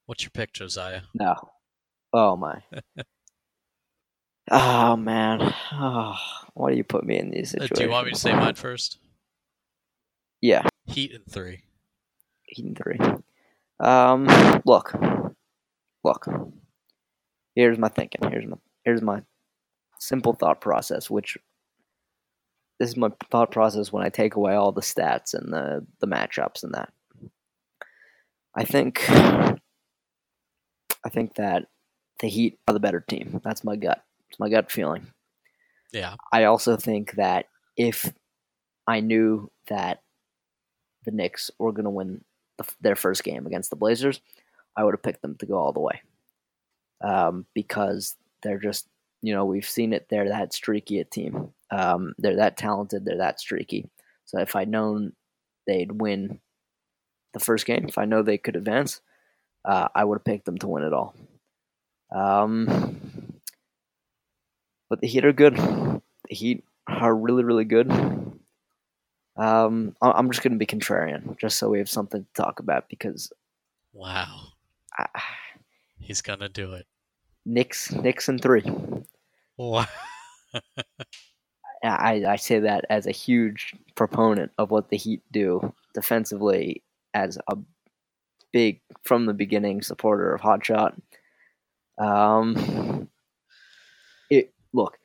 What's your pick, Josiah? No. Oh my. [LAUGHS] oh man. Oh, why do you put me in these Uh, situations? do you want me to say mine first? Yeah. Heat in three. Heat in three. Um, look, look. Here's my thinking. Here's my here's my simple thought process. Which this is my thought process when I take away all the stats and the the matchups and that. I think I think that the Heat are the better team. That's my gut. It's my gut feeling. Yeah. I also think that if I knew that the Knicks were going to win the, their first game against the Blazers, I would have picked them to go all the way. Um, because they're just, you know, we've seen it. They're that streaky a team. Um, they're that talented. They're that streaky. So if I'd known they'd win the first game, if I know they could advance, uh, I would have picked them to win it all. Um, but the Heat are good. The Heat are really really good. Um, I'm just gonna be contrarian, just so we have something to talk about because Wow. I, He's gonna do it. Knicks Knicks in three. Wow. I, I say that as a huge proponent of what the Heat do defensively, as a big from the beginning supporter of Hotshot. Um, it look,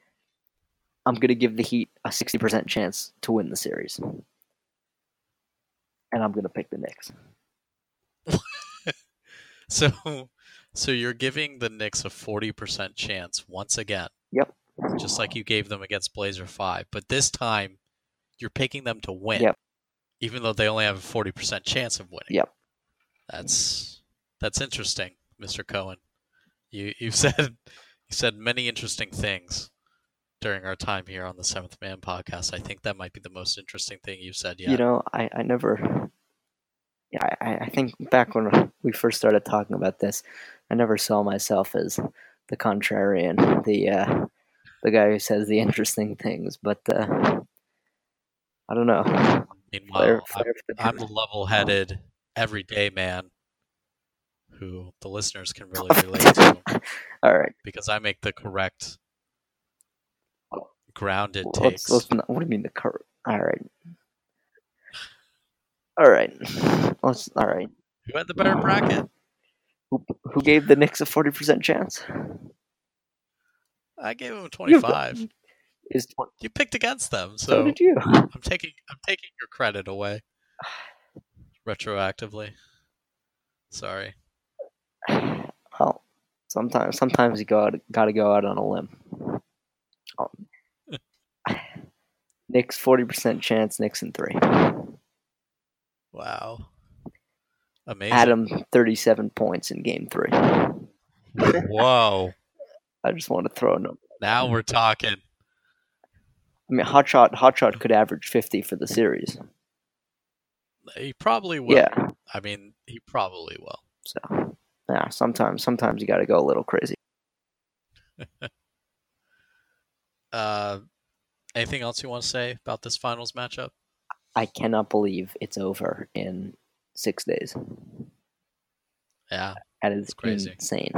I'm gonna give the Heat a sixty percent chance to win the series, and I'm gonna pick the Knicks. [LAUGHS] So, so you're giving the Knicks a forty percent chance once again. Yep. Just like you gave them against Blazer Five, but this time you're picking them to win. Yep. Even though they only have a forty percent chance of winning. Yep. That's that's interesting, Mr. Cohen. You you've said [LAUGHS] you said many interesting things during our time here on the Seventh Man podcast. I think that might be the most interesting thing you've said yet. You know, I, I never. Yeah, I, I think back when we first started talking about this, I never saw myself as the contrarian, the uh, the guy who says the interesting things. But uh, I don't know. Meanwhile, Fire- I'm, the I'm the level-headed, everyday man who the listeners can really relate to [LAUGHS] All right, because I make the correct, grounded let's, takes. let's not, what do you mean the cur? All right, all right, let's all right. Who had the better bracket? Who, who gave the Knicks a forty percent chance? I gave him You- 25. Is tw- You picked against them, so so did you? I'm taking I'm taking your credit away [SIGHS] retroactively. Sorry. Well, sometimes sometimes you go out, got to go out on a limb. Um, Knicks forty percent chance. Knicks in three. Wow. Amazing. Adam thirty seven points in game three. Whoa. I just want to throw a number. Now we're talking. I mean, Hotshot Hotshot could average fifty for the series. He probably will. Yeah. I mean, he probably will. So yeah, sometimes sometimes you got to go a little crazy. [LAUGHS] Uh, anything else you want to say about this finals matchup? I cannot believe it's over in six days. Yeah. That is crazy. insane.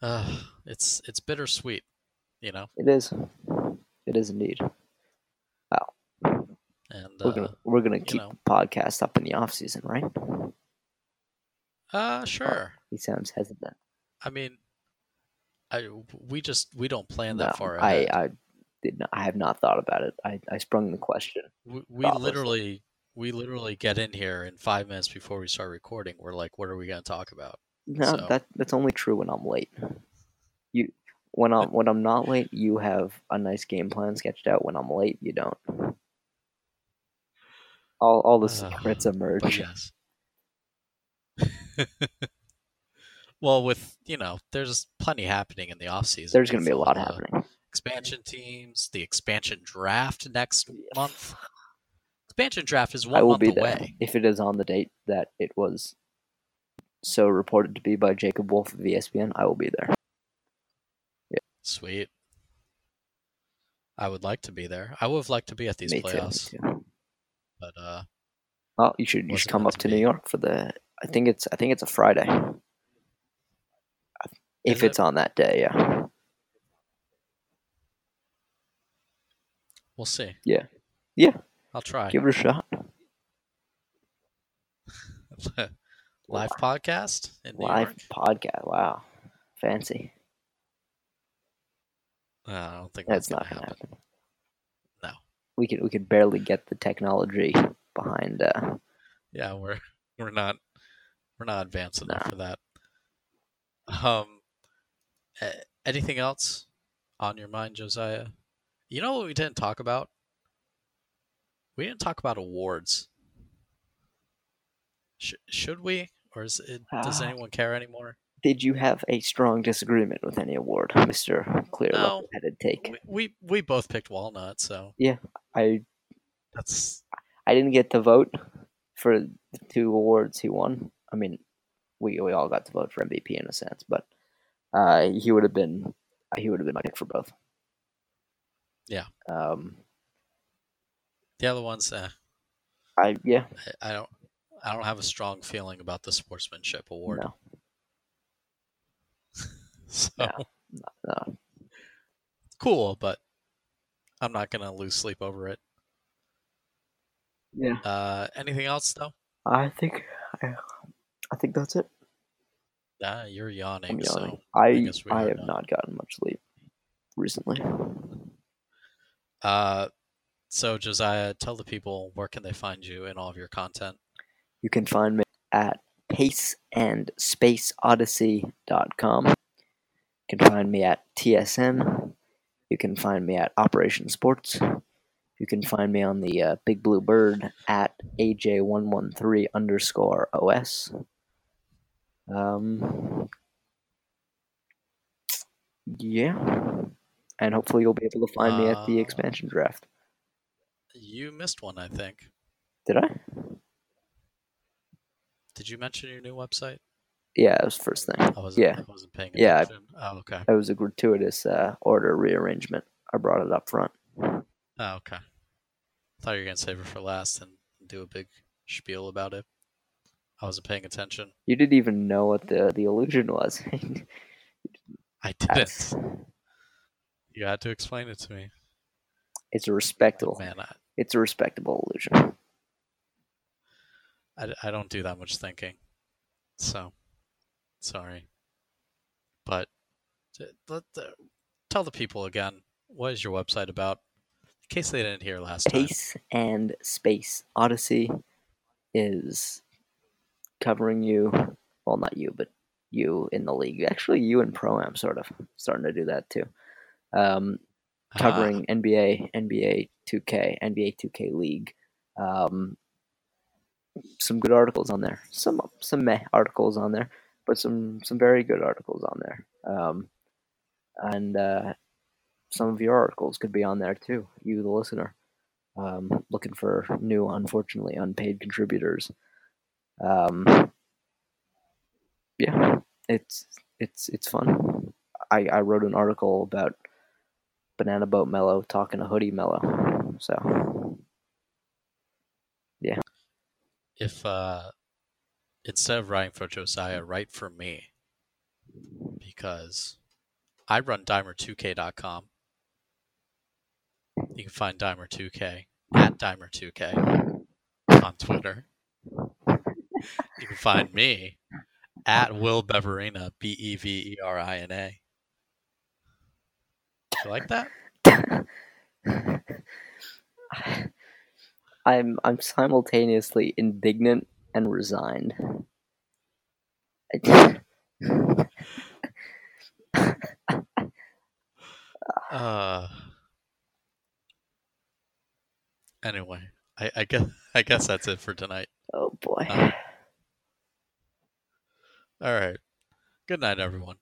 Uh, it's it's bittersweet, you know. It is. It is indeed. Wow. And We're uh, gonna we're gonna keep know. the podcast up in the off season, right? uh, sure. He sounds hesitant. I mean, I we just we don't plan No, that far ahead. I did not. I have not thought about it. I, I sprung the question. we we literally we literally get in here in five minutes before we start recording. We're like, what are we gonna talk about? No, So- that that's only true when I'm late. You when I'm when I'm not late, you have a nice game plan sketched out. When I'm late, you don't. All all the secrets But emerge. yes. [LAUGHS] well, with you know, there's plenty happening in the off season. There's gonna be a lot happening. Expansion teams, the expansion draft next month. Expansion draft is I one will month be there away. if it is on the date that it was so reported to be by Jacob Wolf of ESPN. I will be there. Yeah. Sweet. I would like to be there. I would have liked to be at these me playoffs, too. but uh, Well, you should you should come up to to New. York for the. I think it's I think it's a Friday. If it? it's on that day, yeah. we'll see. Yeah. Yeah. I'll try. Give it a shot. [LAUGHS] Live podcast in New Live York. podcast. Wow, fancy. Uh, I don't think That's that's, not gonna gonna happen. happen. No. We could we could barely get the technology behind. Uh, Yeah, we're we're not we're not advanced enough No. for that. Um, anything else on your mind, Josiah? You know what we didn't talk about? We didn't talk about awards. Sh- should we, or is it, does Ah. anyone care anymore? did you have a strong disagreement with any award, Mister Clear No. Headed Take? We, we we both picked walnut, so yeah, I that's I didn't get to vote for the two awards he won. I mean, we we all got to vote for MVP in a sense, but uh, he would have been he would have been my pick for both. Yeah. Um, The other ones, uh, I yeah I, I don't. I don't have a strong feeling about the sportsmanship award. no [LAUGHS] So Yeah. no cool, but I'm not gonna lose sleep over it. yeah. Uh, anything else though? I think I, I think that's it. Ah, you're yawning. I'm yawning. So I I have done. not gotten much sleep recently. Uh, so Josiah, tell the people where can they find you and all of your content. You can find me at paceandspaceodyssey.com. You can find me at TSN. You can find me at Operation Sports. You can find me on the uh, Big Blue Bird at AJ113 underscore OS. Um, yeah. And hopefully you'll be able to find me at the Uh, expansion draft. You missed one, I think. Did I? Did you mention your new website? Yeah, it was first thing. I wasn't. Yeah. I wasn't paying Yeah, Oh, okay. It was a gratuitous uh, order rearrangement. I brought it up front. Oh, okay. I thought you were gonna save it for last and do a big spiel about it. I wasn't paying attention. You didn't even know what the, the illusion was. [LAUGHS] I didn't. You had to explain it to me. it's a respectable. Man, I, It's a respectable illusion. I, I don't do that much thinking. So, sorry. But let the, tell the people again, what is your website about? In case they didn't hear last time. Pace and Space Odyssey is covering you. Well, not you, but you in the league. Actually, you and Pro Am sort of starting to do that too. Um, Ah, covering NBA, NBA 2K, NBA 2K League. Um, some good articles on there. Some some meh articles on there, but some some very good articles on there. Um, and uh, some of your articles could be on there too. You, the listener, um, looking for new, unfortunately unpaid contributors. Um, yeah, it's it's it's fun. I, I wrote an article about Banana Boat Melo talking to Hoodie Melo. So yeah. if uh, instead of writing for Josiah, write for me because I run Dimer2K.com. You can find Dimer2K at Dimer2K on Twitter. You can find me at [LAUGHS] Will Beverina, B E V E R I N A. You like that? [LAUGHS] I'm I'm simultaneously indignant and resigned. [LAUGHS] Uh. Anyway, I, I guess I guess that's it for tonight. oh boy. Uh, All right. Good night, everyone.